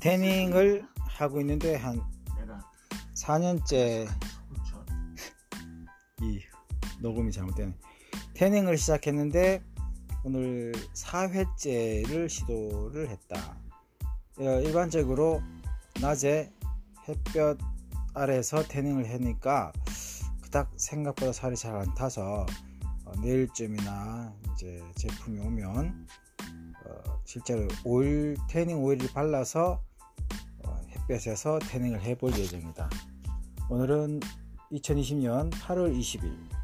태닝을 하고 있는데 한 내가 4년째 후천 이 녹음이 잘못되네. 태닝을 시작했는데 오늘 4회째를 시도를 했다. 어, 일반적으로 낮에 햇볕 아래에서 태닝을 하니까 그닥 생각보다 살이 잘 안 타서 어, 내일쯤이나 이제 제품이 오면 어, 실제로 오일 태닝 오일을 발라서 어, 햇볕에서 태닝을 해볼 예정이다. 오늘은 2020년 8월 20일